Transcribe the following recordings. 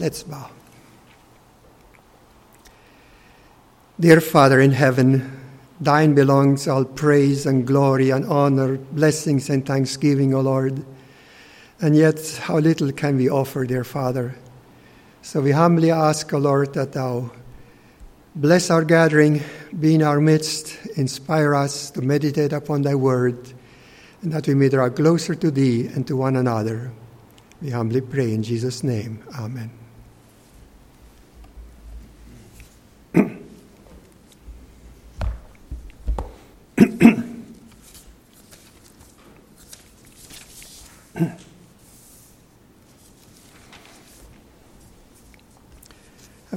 Let's bow. Dear Father in heaven, thine belongs all praise and glory and honor, blessings and thanksgiving, O Lord. And yet, how little can we offer, dear Father? So we humbly ask, O Lord, that thou bless our gathering, be in our midst, inspire us to meditate upon thy word, and that we may draw closer to thee and to one another. We humbly pray in Jesus' name. Amen.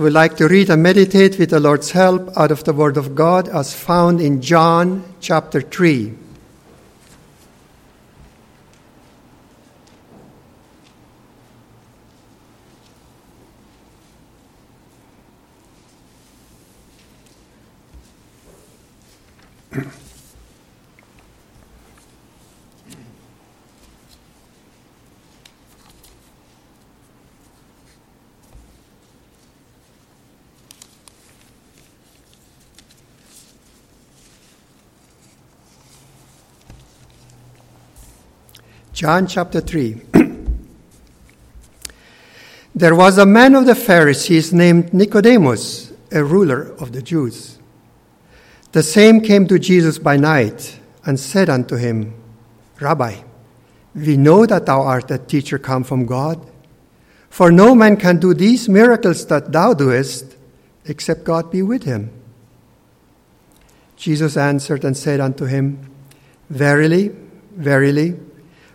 Would like to read and meditate with the Lord's help out of the Word of God as found in John chapter 3. John chapter 3. there was a man of the Pharisees named Nicodemus, a ruler of the Jews. The same came to Jesus by night and said unto him, Rabbi, we know that thou art a teacher come from God, for no man can do these miracles that thou doest except God be with him. Jesus answered and said unto him, Verily, verily,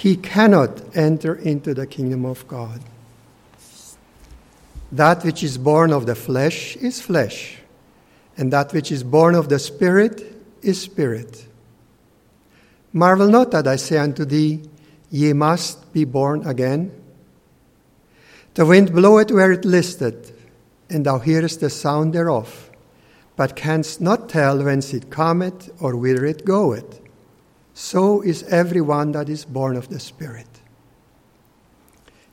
he cannot enter into the kingdom of God. That which is born of the flesh is flesh, and that which is born of the Spirit is spirit. Marvel not that I say unto thee, Ye must be born again. The wind bloweth where it listeth, and thou hearest the sound thereof, but canst not tell whence it cometh or whither it goeth. So is everyone that is born of the Spirit.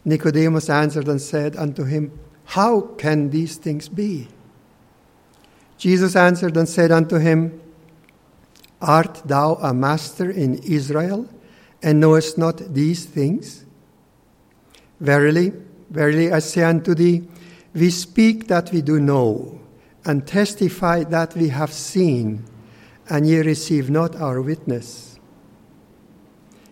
Nicodemus answered and said unto him, How can these things be? Jesus answered and said unto him, Art thou a master in Israel, and knowest not these things? Verily, verily, I say unto thee, we speak that we do know, and testify that we have seen, and ye receive not our witness.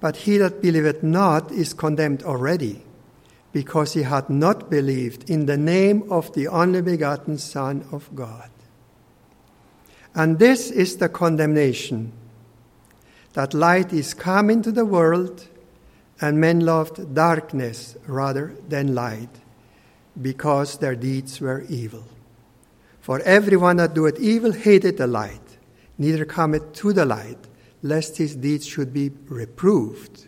but he that believeth not is condemned already, because he hath not believed in the name of the only begotten Son of God. And this is the condemnation that light is come into the world, and men loved darkness rather than light, because their deeds were evil. For everyone that doeth evil hateth the light, neither cometh to the light lest his deeds should be reproved.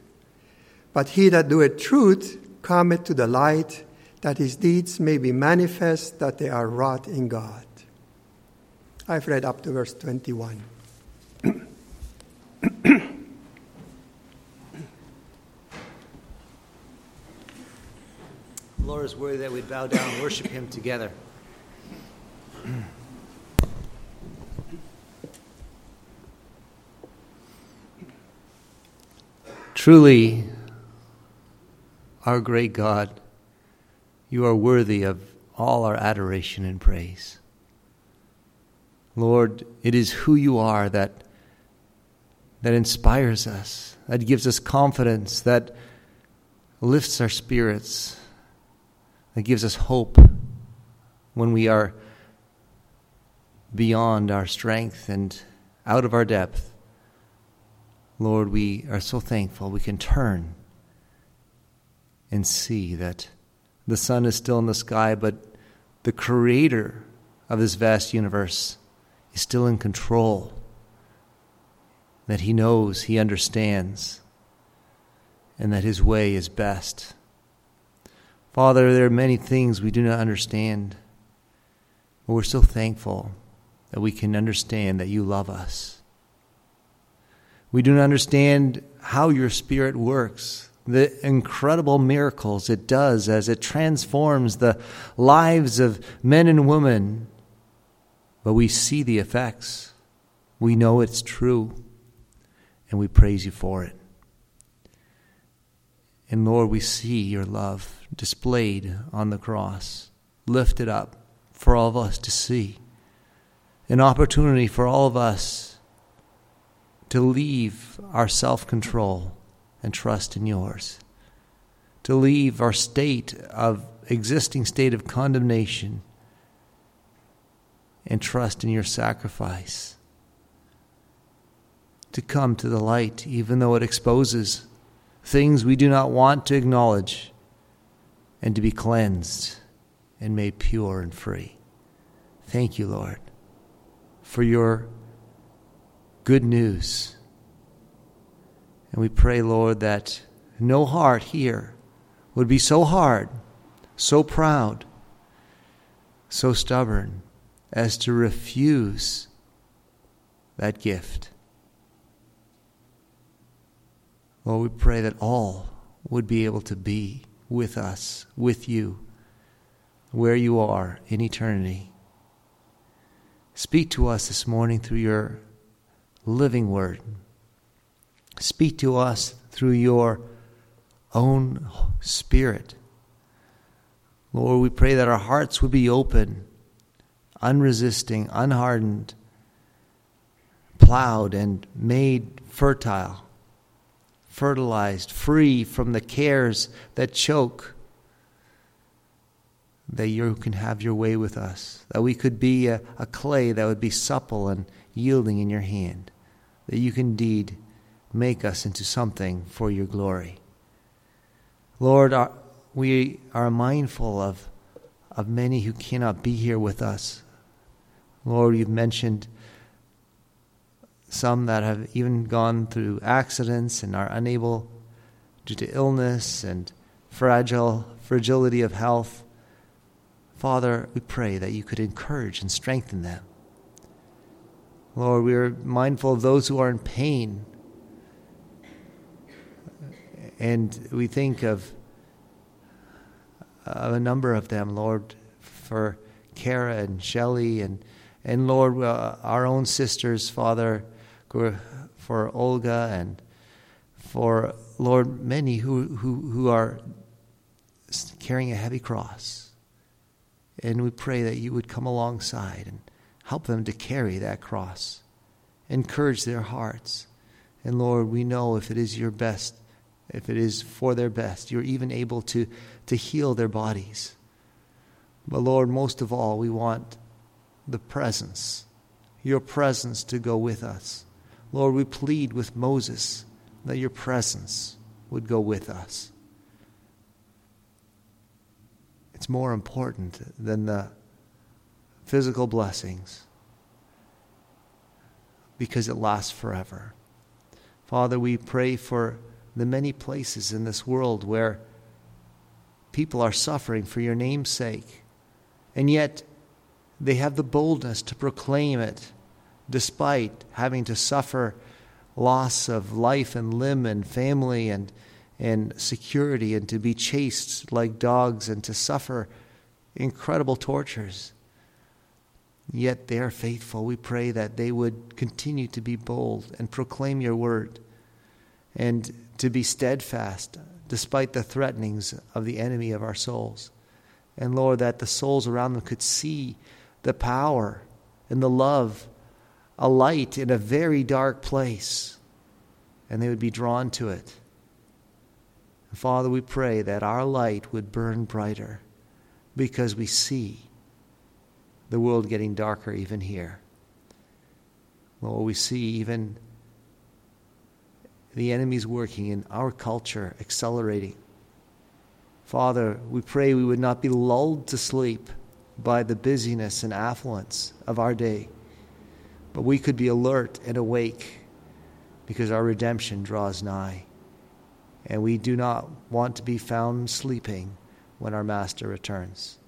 But he that doeth truth cometh to the light, that his deeds may be manifest that they are wrought in God. I've read up to verse 21. Lord is worthy that we bow down and worship him together. Truly, our great God, you are worthy of all our adoration and praise. Lord, it is who you are that, that inspires us, that gives us confidence, that lifts our spirits, that gives us hope when we are beyond our strength and out of our depth. Lord, we are so thankful we can turn and see that the sun is still in the sky, but the creator of this vast universe is still in control. That he knows, he understands, and that his way is best. Father, there are many things we do not understand, but we're so thankful that we can understand that you love us. We do not understand how your Spirit works the incredible miracles it does as it transforms the lives of men and women. But we see the effects. We know it's true, and we praise you for it. And Lord, we see your love displayed on the cross, lifted up for all of us to see. An opportunity for all of us to leave our self control and trust in yours. To leave our state of existing state of condemnation and trust in your sacrifice. To come to the light, even though it exposes things we do not want to acknowledge, and to be cleansed and made pure and free. Thank you, Lord, for your good news and we pray, Lord, that no heart here would be so hard, so proud, so stubborn as to refuse that gift. Lord, we pray that all would be able to be with us, with you, where you are in eternity. Speak to us this morning through your living word. Speak to us through your own Spirit. Lord, we pray that our hearts would be open, unresisting, unhardened, plowed, and made fertile, fertilized, free from the cares that choke. That you can have your way with us, that we could be a, a clay that would be supple and yielding in your hand, that you can indeed make us into something for your glory. Lord, our, we are mindful of, of many who cannot be here with us. Lord, you've mentioned some that have even gone through accidents and are unable due to illness and fragile fragility of health. Father, we pray that you could encourage and strengthen them. Lord, we are mindful of those who are in pain and we think of, of a number of them, Lord, for Kara and Shelley, and, and Lord, uh, our own sisters, Father, for Olga, and for, Lord, many who, who, who are carrying a heavy cross. And we pray that you would come alongside and help them to carry that cross, encourage their hearts. And Lord, we know if it is your best if it is for their best. You're even able to, to heal their bodies. But Lord, most of all, we want the presence, your presence to go with us. Lord, we plead with Moses that your presence would go with us. It's more important than the physical blessings because it lasts forever. Father, we pray for the many places in this world where people are suffering for your name's sake. And yet, they have the boldness to proclaim it despite having to suffer loss of life and limb and family and, and security and to be chased like dogs and to suffer incredible tortures. Yet they are faithful. We pray that they would continue to be bold and proclaim your word and to be steadfast despite the threatenings of the enemy of our souls. And Lord, that the souls around them could see the power and the love, a light in a very dark place, and they would be drawn to it. And Father, we pray that our light would burn brighter because we see the world getting darker even here. Lord, we see even the enemy's working in our culture, accelerating. Father, we pray we would not be lulled to sleep by the busyness and affluence of our day, but we could be alert and awake because our redemption draws nigh. And we do not want to be found sleeping when our Master returns.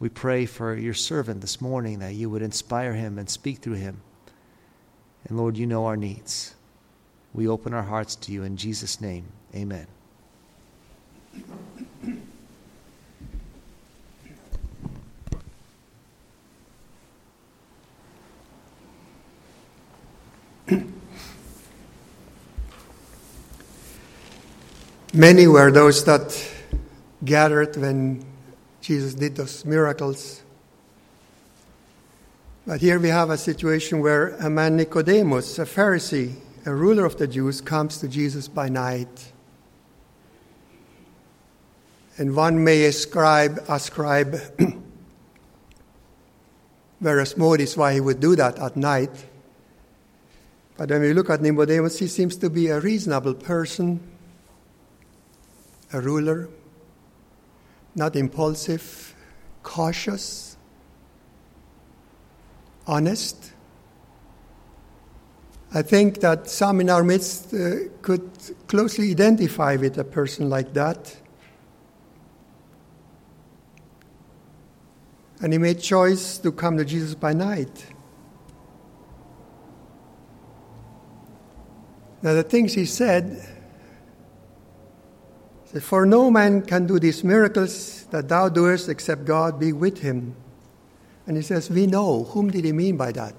We pray for your servant this morning that you would inspire him and speak through him. And Lord, you know our needs. We open our hearts to you in Jesus' name. Amen. Many were those that gathered when Jesus did those miracles. But here we have a situation where a man, Nicodemus, a Pharisee, a ruler of the Jews, comes to Jesus by night. And one may ascribe, ascribe various motives why he would do that at night. But when we look at Nicodemus, he seems to be a reasonable person, a ruler, not impulsive, cautious, honest. I think that some in our midst uh, could closely identify with a person like that. And he made choice to come to Jesus by night. Now the things he said said, For no man can do these miracles that thou doest except God be with him. And he says, We know. Whom did he mean by that?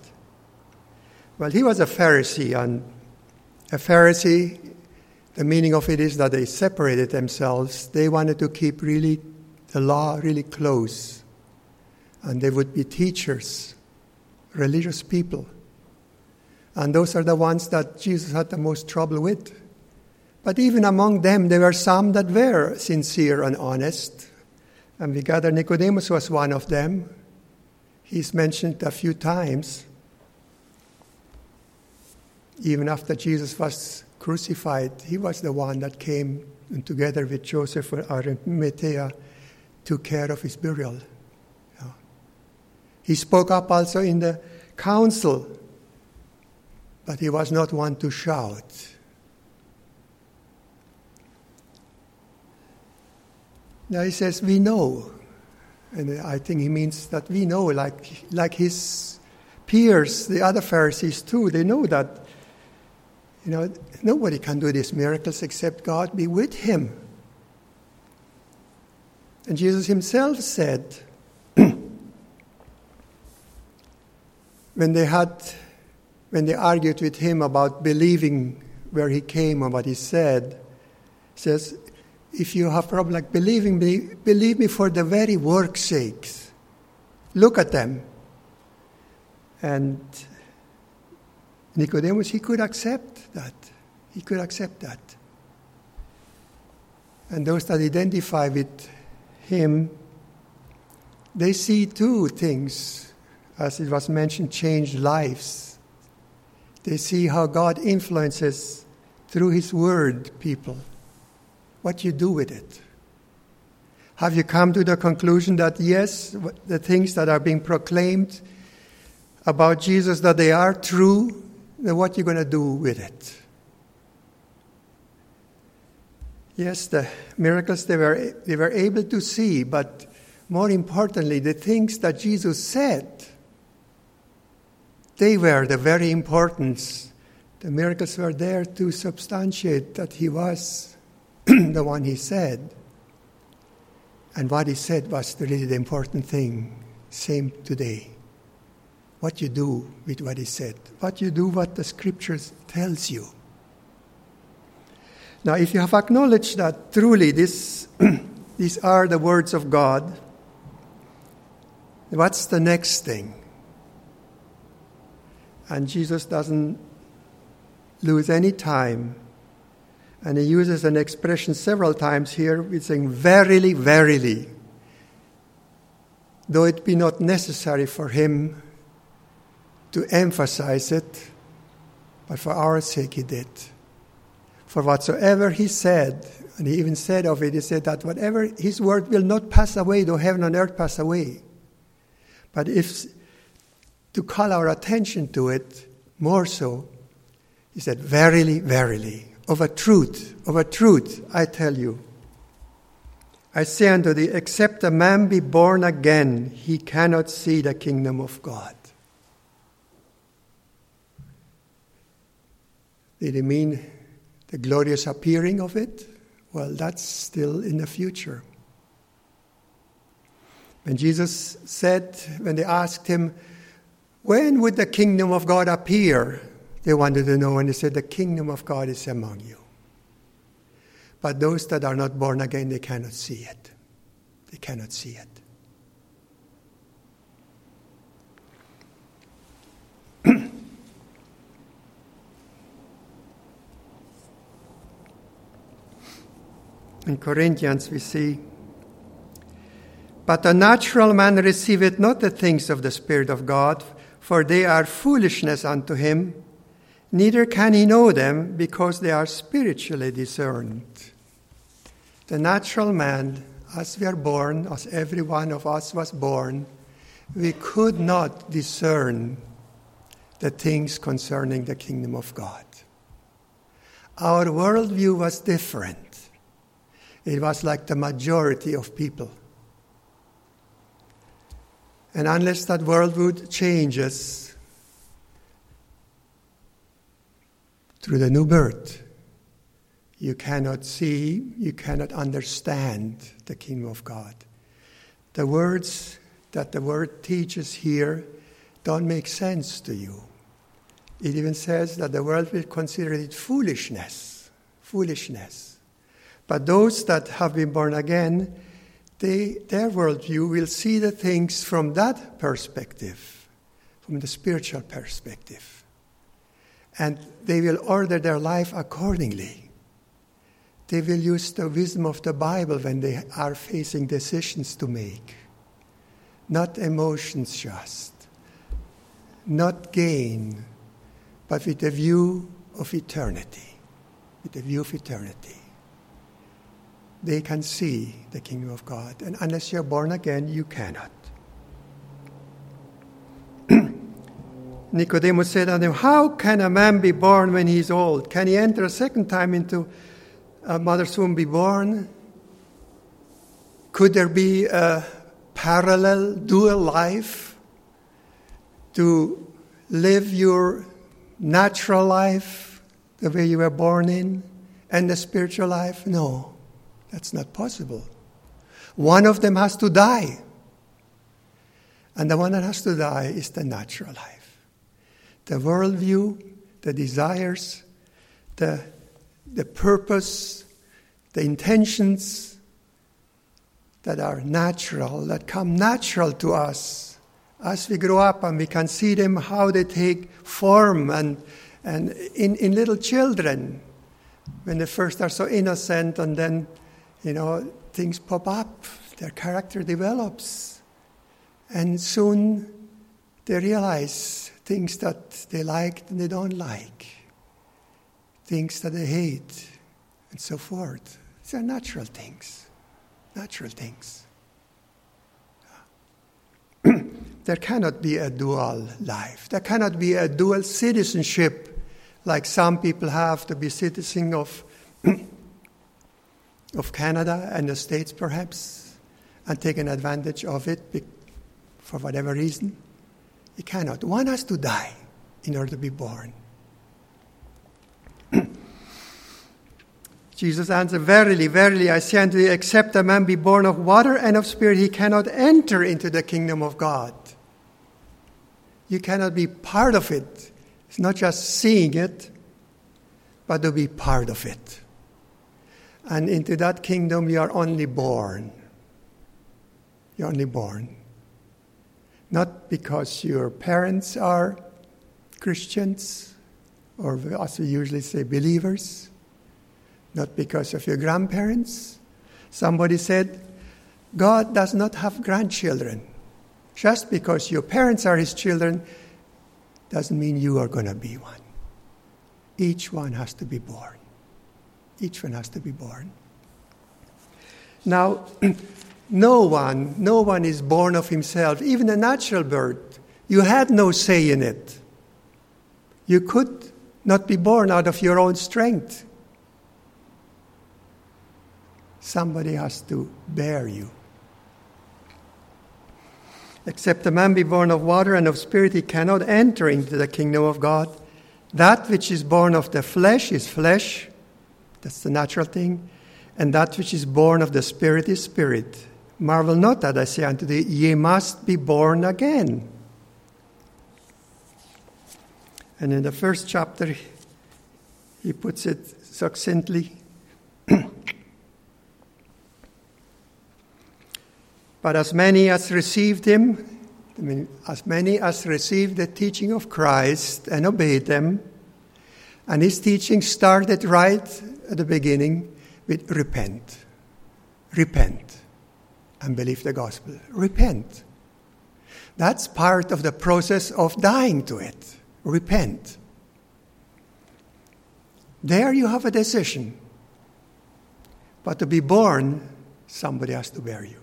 Well, he was a Pharisee, and a Pharisee, the meaning of it is that they separated themselves. They wanted to keep really the law really close. And they would be teachers, religious people. And those are the ones that Jesus had the most trouble with. But even among them, there were some that were sincere and honest. And we gather Nicodemus was one of them. He's mentioned a few times. Even after Jesus was crucified, he was the one that came and together with Joseph and Arimathea took care of his burial. He spoke up also in the council, but he was not one to shout. Now he says, We know. And I think he means that we know, like, like his peers, the other Pharisees too, they know that, you know, nobody can do these miracles except God be with him. And Jesus himself said, when they had, when they argued with him about believing where he came and what he said, says, if you have problem like believing me, believe me for the very work's sake. Look at them. And Nicodemus, he could accept that. He could accept that. And those that identify with him, they see two things, as it was mentioned, change lives. They see how God influences through his word people what you do with it. Have you come to the conclusion that yes, the things that are being proclaimed about Jesus that they are true, then what you're going to do with it? Yes, the miracles they were, they were able to see, but more importantly, the things that Jesus said, they were the very importance. The miracles were there to substantiate that he was the one he said. And what he said was really the important thing. Same today. What you do with what he said. What you do, what the scriptures tells you. Now, if you have acknowledged that truly this, these are the words of God, what's the next thing? And Jesus doesn't lose any time. And he uses an expression several times here, with saying, Verily, verily. Though it be not necessary for him to emphasize it, but for our sake he did. For whatsoever he said, and he even said of it, he said that whatever his word will not pass away, though heaven and earth pass away. But if to call our attention to it more so, he said, Verily, verily, of a truth, of a truth, I tell you. I say unto thee, except a man be born again, he cannot see the kingdom of God. Did he mean the glorious appearing of it? Well, that's still in the future. When Jesus said, when they asked him, when would the kingdom of God appear? They wanted to know, and he said, The kingdom of God is among you. But those that are not born again, they cannot see it. They cannot see it. In Corinthians, we see, But the natural man receiveth not the things of the Spirit of God, for they are foolishness unto him, neither can he know them, because they are spiritually discerned. The natural man, as we are born, as every one of us was born, we could not discern the things concerning the kingdom of God. Our worldview was different. It was like the majority of people. And unless that worldview changes through the new birth, you cannot see, you cannot understand the kingdom of God. The words that the word teaches here don't make sense to you. It even says that the world will consider it foolishness. Foolishness. But those that have been born again, they, their worldview will see the things from that perspective, from the spiritual perspective. And they will order their life accordingly. They will use the wisdom of the Bible when they are facing decisions to make. Not emotions just, not gain, but with a view of eternity. With a view of eternity they can see the kingdom of God. And unless you're born again, you cannot. Nicodemus said unto him, How can a man be born when he is old? Can he enter a second time into a mother's womb be born? Could there be a parallel dual life to live your natural life the way you were born in and the spiritual life? No. That's not possible. One of them has to die. And the one that has to die is the natural life. The worldview, the desires, the, the purpose, the intentions that are natural, that come natural to us. As we grow up and we can see them how they take form and, and in, in little children when they first are so innocent and then you know, things pop up, their character develops, and soon they realize things that they like and they don't like, things that they hate, and so forth. These are natural things, natural things. there cannot be a dual life. There cannot be a dual citizenship like some people have to be citizen of of Canada and the States, perhaps, and taken advantage of it for whatever reason. He cannot. One has to die in order to be born. Jesus answered, Verily, verily, I say unto you, except a man be born of water and of spirit, he cannot enter into the kingdom of God. You cannot be part of it. It's not just seeing it, but to be part of it. And into that kingdom, you are only born. You're only born. Not because your parents are Christians, or as we usually say, believers. Not because of your grandparents. Somebody said, God does not have grandchildren. Just because your parents are his children doesn't mean you are going to be one. Each one has to be born. Each one has to be born. Now, no one, no one is born of himself, even a natural birth. You had no say in it. You could not be born out of your own strength. Somebody has to bear you. Except a man be born of water and of spirit, he cannot enter into the kingdom of God. That which is born of the flesh is flesh, that's the natural thing, and that which is born of the spirit is spirit. Marvel not that I say unto thee, ye must be born again. And in the first chapter, he puts it succinctly. But as many as received him, I mean, as many as received the teaching of Christ and obeyed them, and his teaching started right at the beginning with repent. Repent and believe the gospel. Repent. That's part of the process of dying to it. Repent. There you have a decision. But to be born, somebody has to bear you.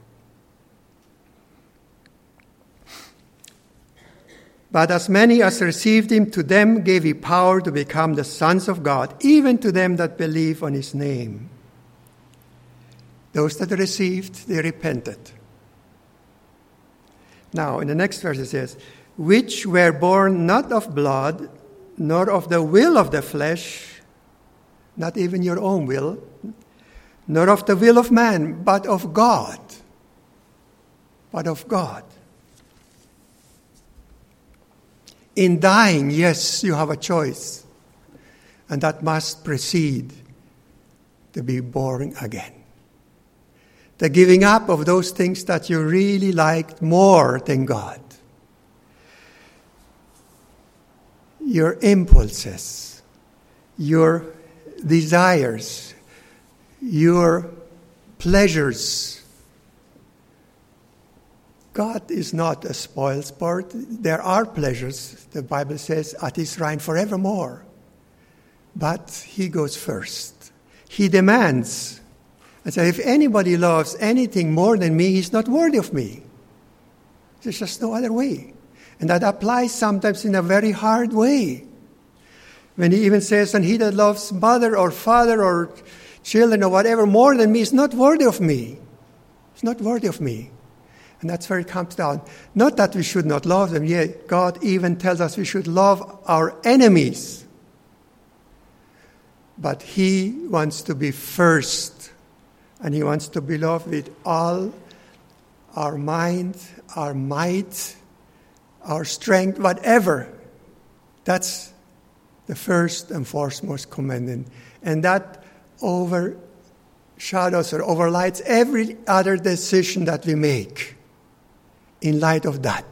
But as many as received him, to them gave he power to become the sons of God, even to them that believe on his name. Those that received, they repented. Now, in the next verse it says, Which were born not of blood, nor of the will of the flesh, not even your own will, nor of the will of man, but of God. But of God. In dying, yes, you have a choice. And that must precede to be born again. The giving up of those things that you really liked more than God. Your impulses, your desires, your pleasures God is not a spoil sport. There are pleasures, the Bible says, at his shrine forevermore. But he goes first. He demands. And so if anybody loves anything more than me, he's not worthy of me. There's just no other way. And that applies sometimes in a very hard way. When he even says, and he that loves mother or father or children or whatever more than me is not worthy of me. It's not worthy of me. And that's where it comes down. Not that we should not love them, yet God even tells us we should love our enemies. But He wants to be first, and He wants to be loved with all our mind, our might, our strength, whatever. That's the first and foremost commandment. And that overshadows or overlights every other decision that we make in light of that.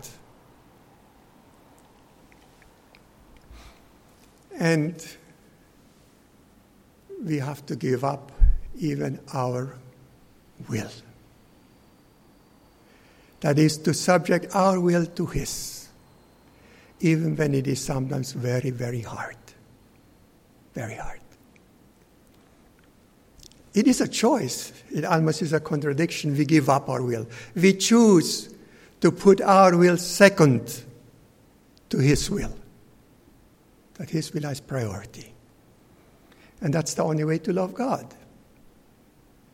And we have to give up even our will. That is to subject our will to His, even when it is sometimes very, very hard. Very hard. It is a choice. It almost is a contradiction. We give up our will. We choose to put our will second to His will. That His will is priority. And that's the only way to love God.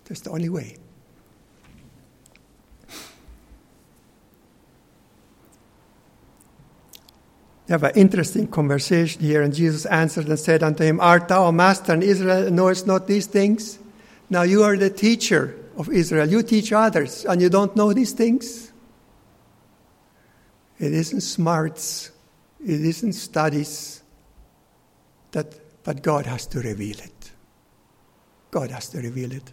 That's the only way. They have an interesting conversation here, and Jesus answered and said unto him, Art thou a master in Israel and knowest not these things? Now you are the teacher of Israel. You teach others, and you don't know these things? It isn't smarts, it isn't studies, that, but God has to reveal it. God has to reveal it.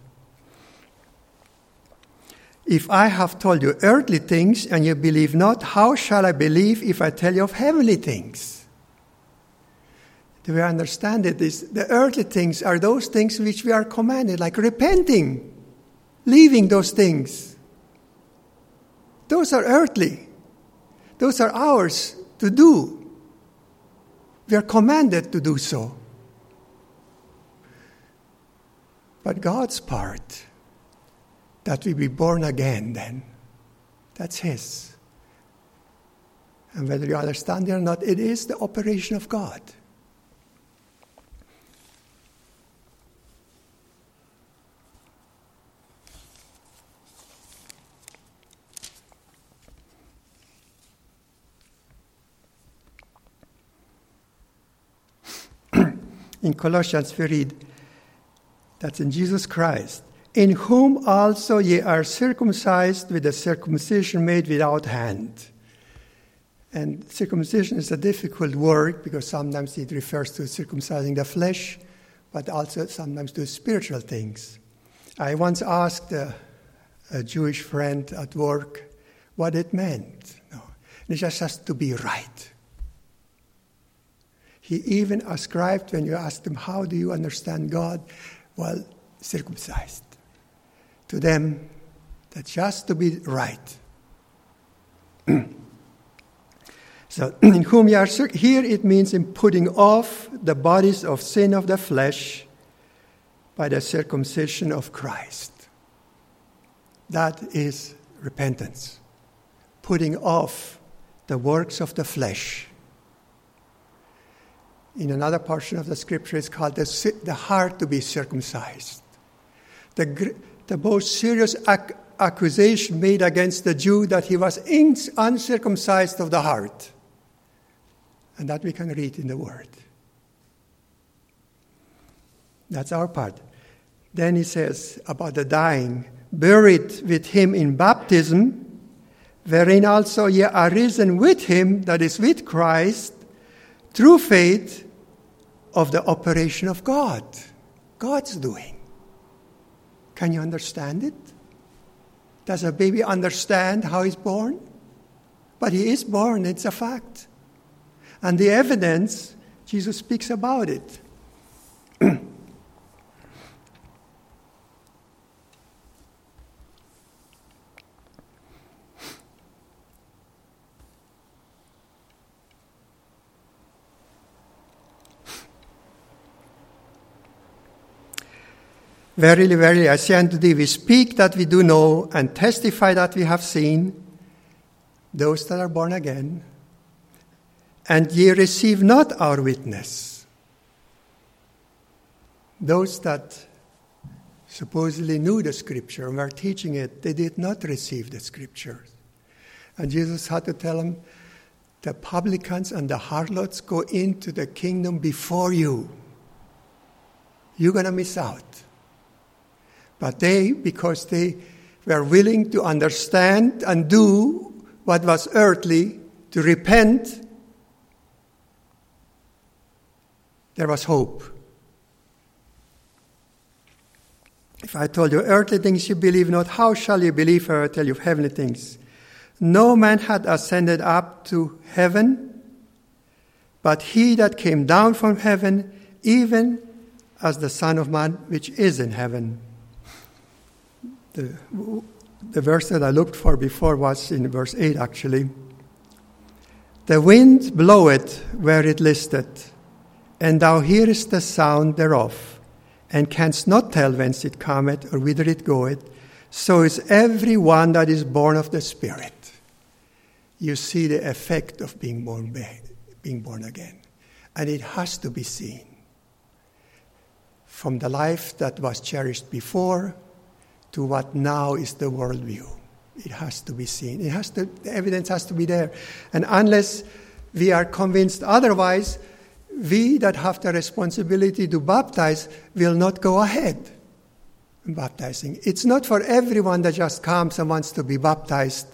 If I have told you earthly things and you believe not, how shall I believe if I tell you of heavenly things? Do I understand it is the earthly things are those things which we are commanded, like repenting, leaving those things. Those are earthly. Those are ours to do. We are commanded to do so. But God's part, that we be born again then, that's His. And whether you understand it or not, it is the operation of God. in Colossians, we read, that's in Jesus Christ, in whom also ye are circumcised with a circumcision made without hand. And circumcision is a difficult word because sometimes it refers to circumcising the flesh, but also sometimes to spiritual things. I once asked a, a Jewish friend at work what it meant. No, it just has to be right. He even ascribed, when you asked him, How do you understand God? Well, circumcised. To them, that just to be right. so, in whom you are here, it means in putting off the bodies of sin of the flesh by the circumcision of Christ. That is repentance, putting off the works of the flesh in another portion of the scripture it's called the, the heart to be circumcised. The, the most serious ac- accusation made against the Jew that he was uncircumcised of the heart. And that we can read in the Word. That's our part. Then he says about the dying, buried with him in baptism, wherein also ye are risen with him, that is, with Christ, through faith of the operation of God. God's doing. Can you understand it? Does a baby understand how he's born? But he is born, it's a fact. And the evidence, Jesus speaks about it. Verily, verily, I say unto thee, we speak that we do know and testify that we have seen those that are born again, and ye receive not our witness. Those that supposedly knew the scripture and were teaching it, they did not receive the scriptures. And Jesus had to tell them, the publicans and the harlots go into the kingdom before you. You're going to miss out. But they, because they were willing to understand and do what was earthly, to repent, there was hope. If I told you earthly things you believe not, how shall you believe if I tell you heavenly things? No man had ascended up to heaven, but he that came down from heaven, even as the Son of Man which is in heaven the, the verse that I looked for before was in verse 8 actually. The wind bloweth where it listeth, and thou hearest the sound thereof, and canst not tell whence it cometh or whither it goeth. So is every one that is born of the Spirit. You see the effect of being born, being born again. And it has to be seen. From the life that was cherished before to what now is the worldview. It has to be seen. It has to, the evidence has to be there. And unless we are convinced otherwise, we that have the responsibility to baptize will not go ahead in baptizing. It's not for everyone that just comes and wants to be baptized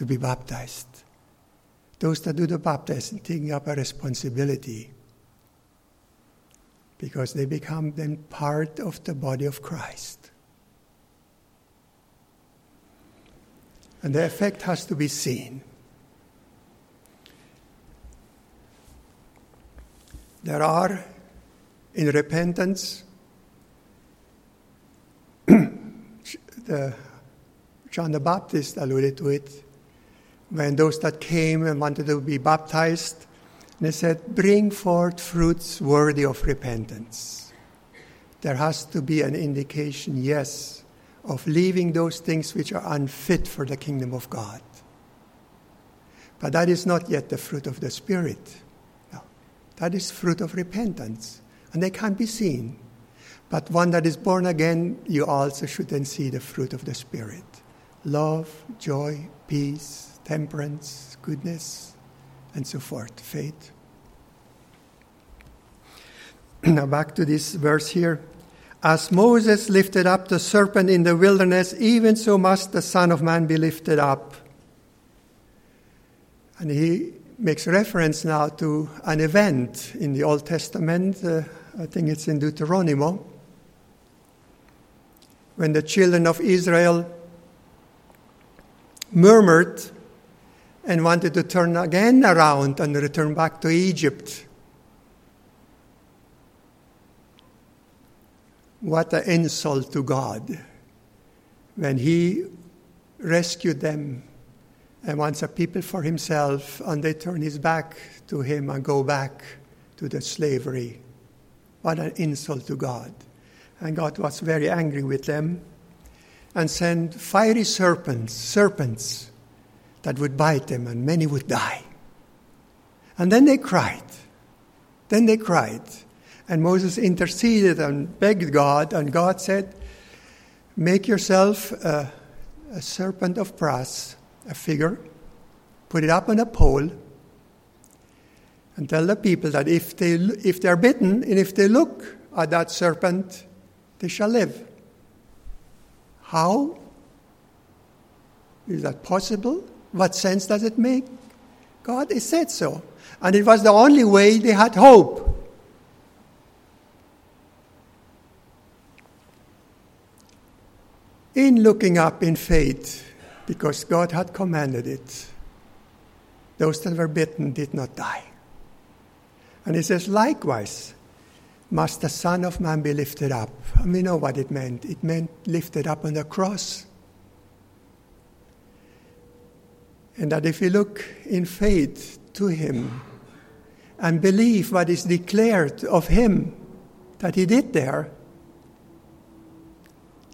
to be baptized. Those that do the baptizing taking up a responsibility because they become then part of the body of Christ. And the effect has to be seen. There are, in repentance, the, John the Baptist alluded to it, when those that came and wanted to be baptized, they said, Bring forth fruits worthy of repentance. There has to be an indication, yes, of leaving those things which are unfit for the kingdom of God. But that is not yet the fruit of the Spirit. No. That is fruit of repentance, and they can't be seen. But one that is born again, you also should then see the fruit of the Spirit love, joy, peace, temperance, goodness, and so forth, faith. now, back to this verse here. As Moses lifted up the serpent in the wilderness, even so must the Son of Man be lifted up. And he makes reference now to an event in the Old Testament. Uh, I think it's in Deuteronomy. When the children of Israel murmured and wanted to turn again around and return back to Egypt. What an insult to God when He rescued them and wants a people for Himself, and they turn His back to Him and go back to the slavery. What an insult to God. And God was very angry with them and sent fiery serpents, serpents that would bite them, and many would die. And then they cried. Then they cried. And Moses interceded and begged God, and God said, Make yourself a, a serpent of brass, a figure, put it up on a pole, and tell the people that if they, if they are bitten and if they look at that serpent, they shall live. How? Is that possible? What sense does it make? God has said so. And it was the only way they had hope. In looking up in faith, because God had commanded it, those that were bitten did not die. And he says, likewise, must the Son of Man be lifted up. And we know what it meant. It meant lifted up on the cross. And that if we look in faith to Him and believe what is declared of Him that He did there,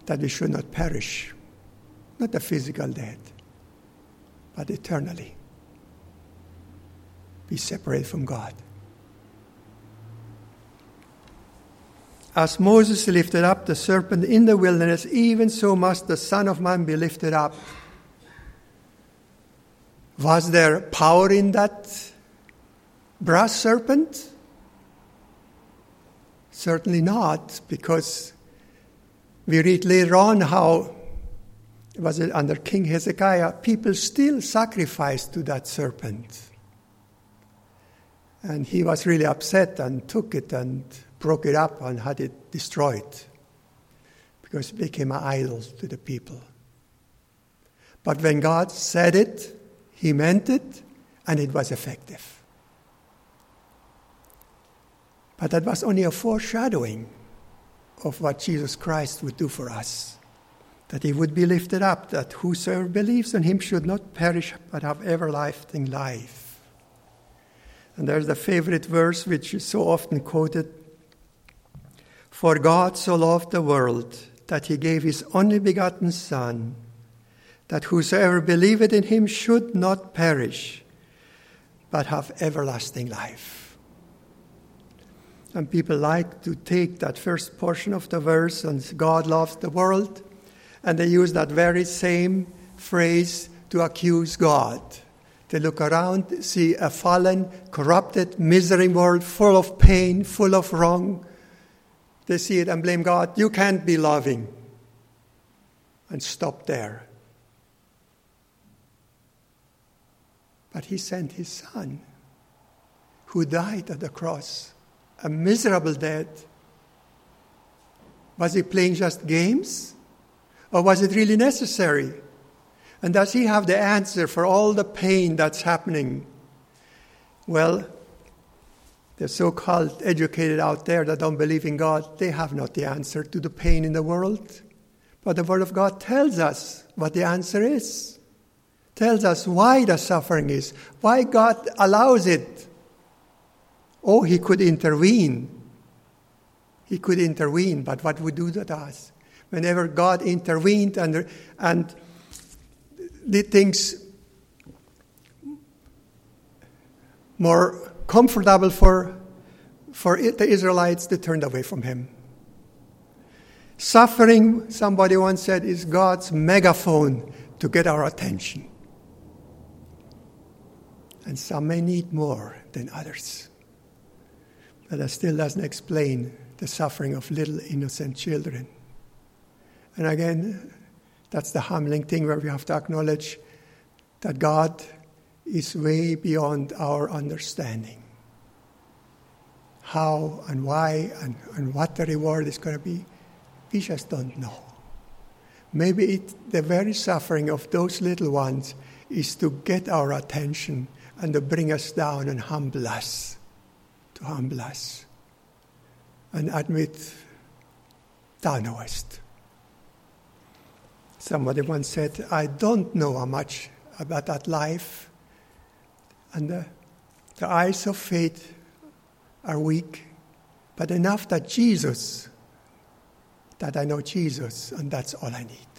that we should not perish, not a physical death, but eternally be separated from God. As Moses lifted up the serpent in the wilderness, even so must the Son of Man be lifted up. Was there power in that brass serpent? Certainly not, because we read later on how was it under King Hezekiah, people still sacrificed to that serpent. And he was really upset and took it and broke it up and had it destroyed because it became an idol to the people. But when God said it, He meant it, and it was effective. But that was only a foreshadowing of what Jesus Christ would do for us. That he would be lifted up, that whosoever believes in him should not perish but have everlasting life. And there's the favorite verse which is so often quoted for God so loved the world that he gave his only begotten Son, that whosoever believeth in him should not perish, but have everlasting life. And people like to take that first portion of the verse, and God loves the world, and they use that very same phrase to accuse God. They look around, see a fallen, corrupted, miserable world full of pain, full of wrong. They see it and blame God. You can't be loving. And stop there. But He sent His Son, who died at the cross, a miserable death. Was He playing just games? Or was it really necessary? And does he have the answer for all the pain that's happening? Well, the so called educated out there that don't believe in God, they have not the answer to the pain in the world. But the Word of God tells us what the answer is, tells us why the suffering is, why God allows it. Oh, He could intervene. He could intervene, but what would do to us? Whenever God intervened and, and did things more comfortable for, for the Israelites, they turned away from him. Suffering, somebody once said, is God's megaphone to get our attention. And some may need more than others. But that still doesn't explain the suffering of little innocent children. And again, that's the humbling thing where we have to acknowledge that God is way beyond our understanding. How and why and, and what the reward is going to be, we just don't know. Maybe it, the very suffering of those little ones is to get our attention and to bring us down and humble us, to humble us and admit, thou knowest. Somebody once said, I don't know how much about that life. And the, the eyes of faith are weak, but enough that Jesus, that I know Jesus, and that's all I need.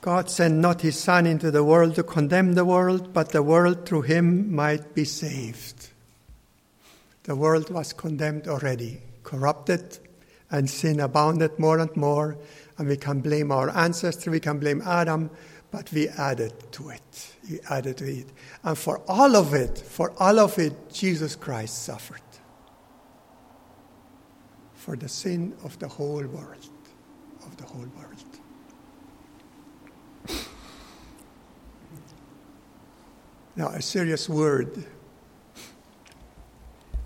God sent not his Son into the world to condemn the world, but the world through him might be saved. The world was condemned already, corrupted, and sin abounded more and more. And we can blame our ancestors, we can blame Adam, but we added to it. We added to it. And for all of it, for all of it, Jesus Christ suffered. For the sin of the whole world. Of the whole world. Now, a serious word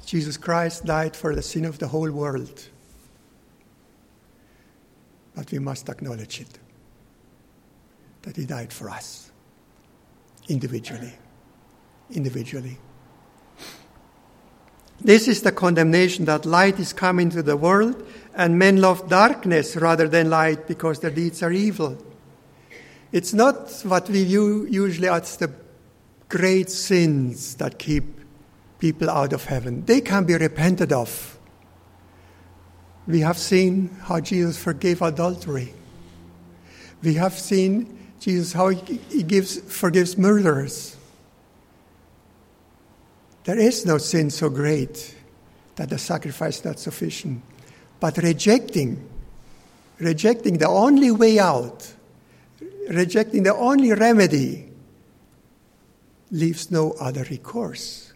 Jesus Christ died for the sin of the whole world. But we must acknowledge it that He died for us individually. Individually. This is the condemnation that light is come into the world, and men love darkness rather than light because their deeds are evil. It's not what we view usually as the great sins that keep people out of heaven. They can be repented of. We have seen how Jesus forgave adultery. We have seen Jesus how he gives, forgives murderers. There is no sin so great that the sacrifice is not sufficient. But rejecting, rejecting the only way out, rejecting the only remedy, leaves no other recourse.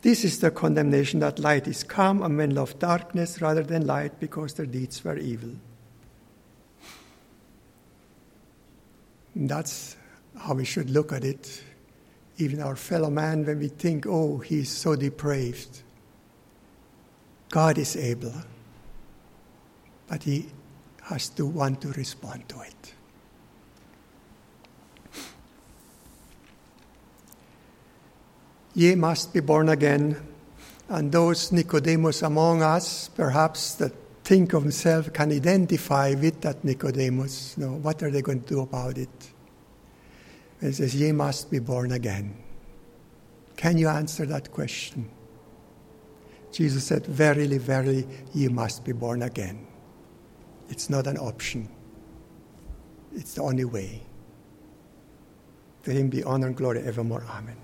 This is the condemnation that light is come, and men love darkness rather than light because their deeds were evil. And that's how we should look at it, even our fellow man, when we think, oh, he's so depraved. God is able, but he has to want to respond to it. Ye must be born again. And those Nicodemus among us, perhaps that think of himself, can identify with that Nicodemus. Know, what are they going to do about it? He says, Ye must be born again. Can you answer that question? Jesus said, Verily, verily, ye must be born again. It's not an option, it's the only way. To him be honor and glory evermore. Amen.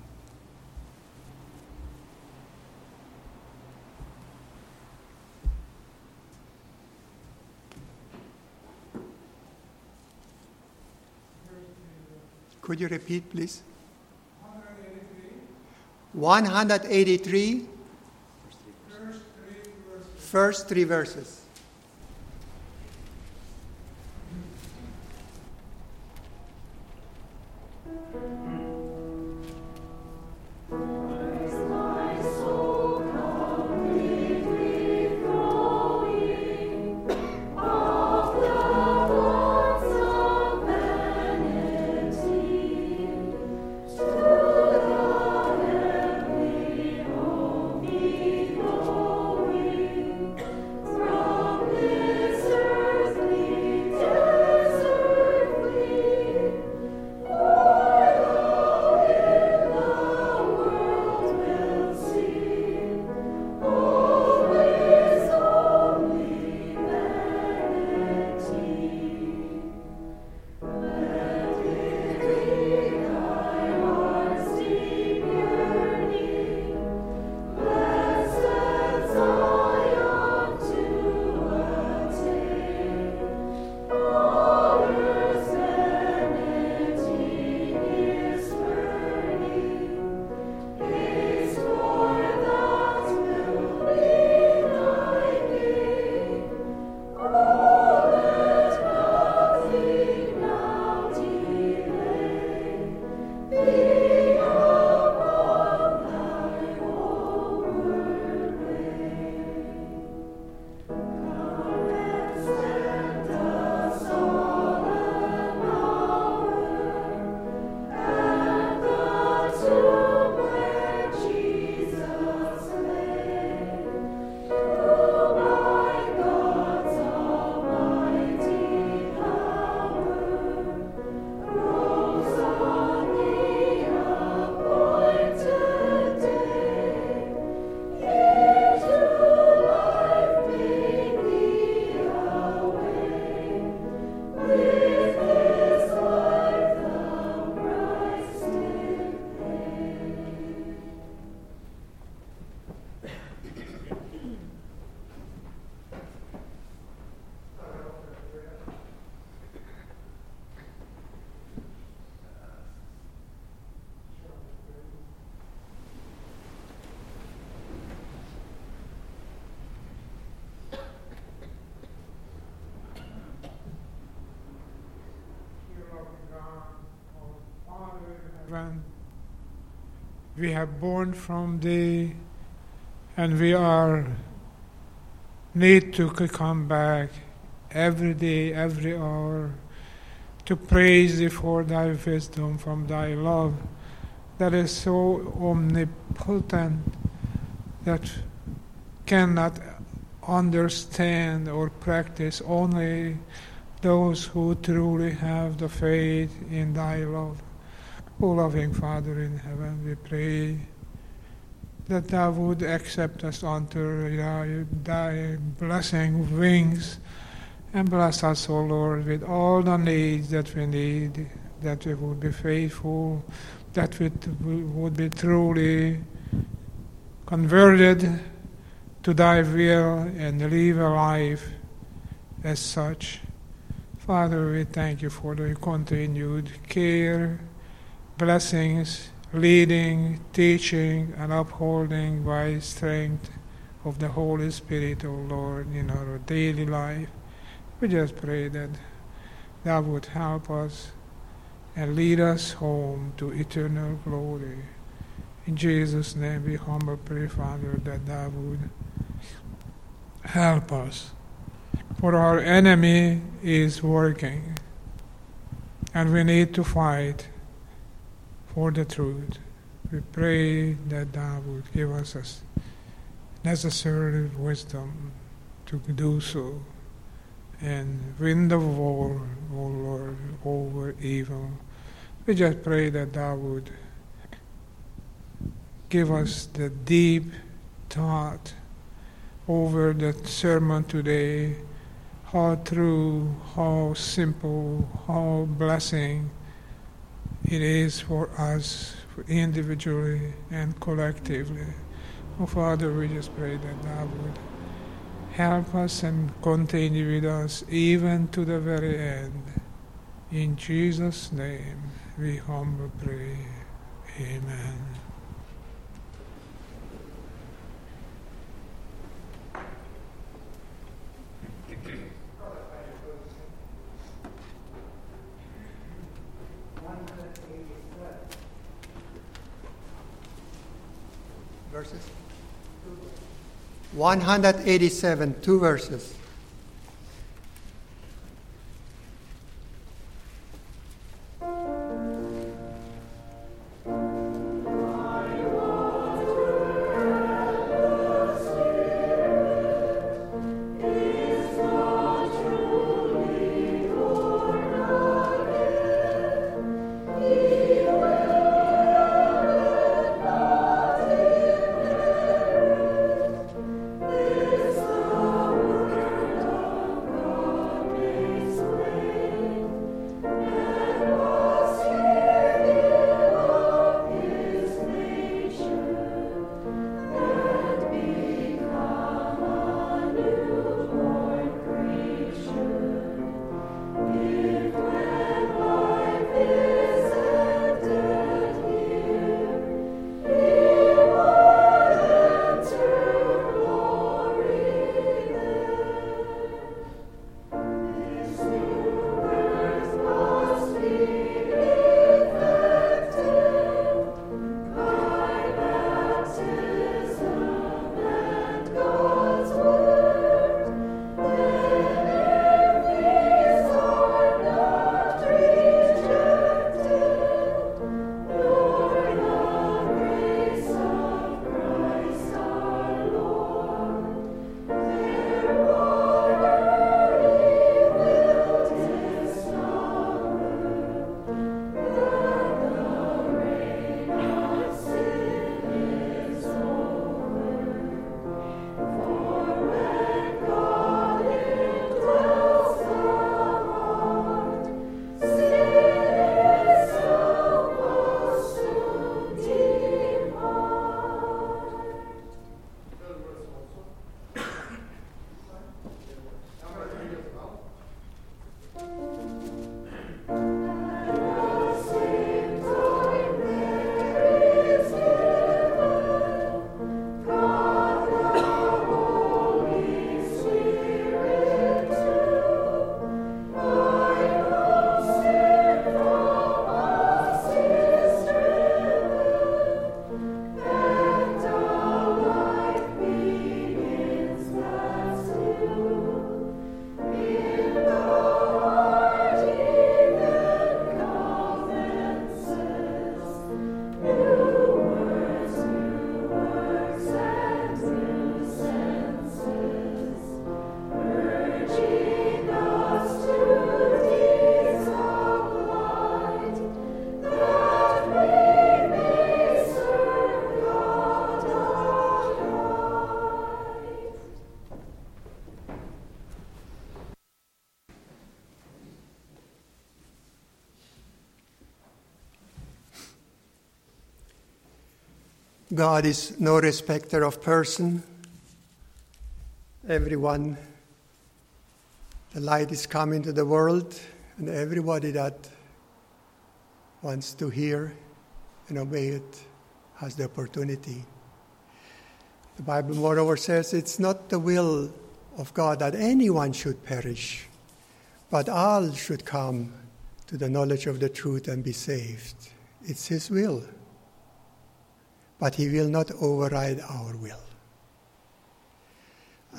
Could you repeat, please? 183. First three verses. heaven. We have born from thee, and we are need to come back every day, every hour, to praise thee for thy wisdom, from thy love that is so omnipotent that cannot understand or practice only those who truly have the faith in thy love. O loving Father in heaven, we pray that thou would accept us under thy, blessing wings and bless us, O Lord, with all the needs that we need, that we would be faithful, that we would be truly converted to thy will and live a life as such. Father, we thank you for the continued care, blessings, leading, teaching, and upholding by strength of the Holy Spirit, O Lord, in our daily life. We just pray that thou would help us and lead us home to eternal glory. In Jesus' name we humble pray, Father, that thou would help us. For our enemy is working, and we need to fight for the truth. We pray that thou would give us a necessary wisdom to do so and win the war, O oh Lord, over evil. We just pray that thou would give us the deep thought over the sermon today, how true, how simple, how blessing it is for us individually and collectively. Oh Father, we just pray that thou would help us and continue with us even to the very end. In Jesus' name we humbly pray. Amen. Verses? 187, two verses. God is no respecter of person. Everyone, the light is coming to the world, and everybody that wants to hear and obey it has the opportunity. The Bible, moreover, says it's not the will of God that anyone should perish, but all should come to the knowledge of the truth and be saved. It's His will but he will not override our will.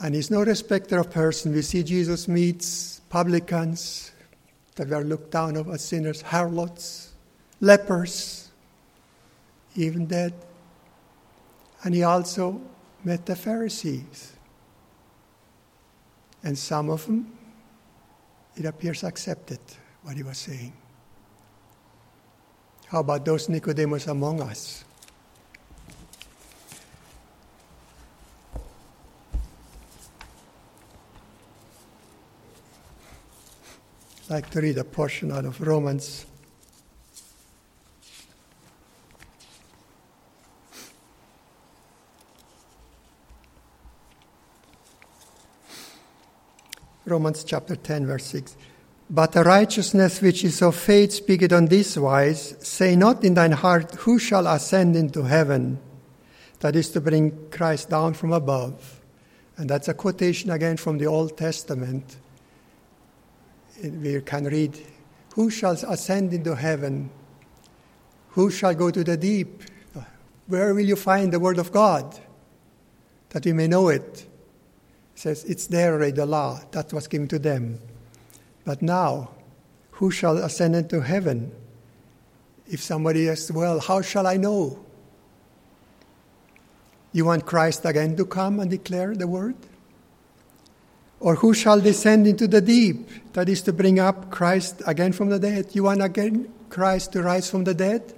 And he's no respecter of person. We see Jesus meets publicans that were looked down on as sinners, harlots, lepers, even dead. And he also met the Pharisees. And some of them, it appears, accepted what he was saying. How about those Nicodemus among us? Like to read a portion out of Romans. Romans chapter 10, verse 6. But the righteousness which is of faith speaketh on this wise Say not in thine heart, Who shall ascend into heaven? That is to bring Christ down from above. And that's a quotation again from the Old Testament. We can read, Who shall ascend into heaven? Who shall go to the deep? Where will you find the Word of God? That we may know it. it says, It's there already, the law. That was given to them. But now, who shall ascend into heaven? If somebody asks, Well, how shall I know? You want Christ again to come and declare the word? Or who shall descend into the deep? That is to bring up Christ again from the dead. You want again Christ to rise from the dead?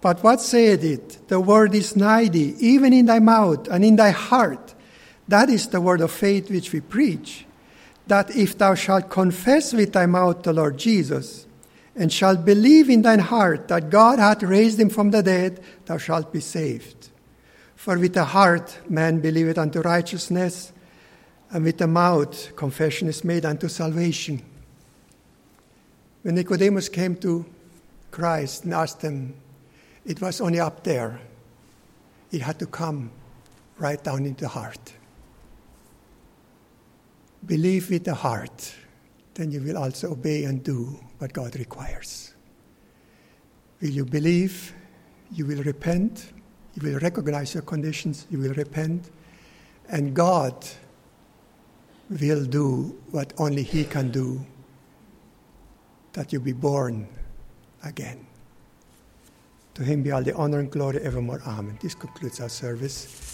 But what saith it? The word is nigh thee, even in thy mouth and in thy heart. That is the word of faith which we preach that if thou shalt confess with thy mouth the Lord Jesus, and shalt believe in thine heart that God hath raised him from the dead, thou shalt be saved. For with the heart man believeth unto righteousness, and with the mouth confession is made unto salvation. When Nicodemus came to Christ and asked him, it was only up there. It had to come right down into the heart. Believe with the heart, then you will also obey and do what God requires. Will you believe? You will repent. You will recognize your conditions. You will repent. And God will do what only He can do that you be born again. To Him be all the honor and glory evermore. Amen. This concludes our service.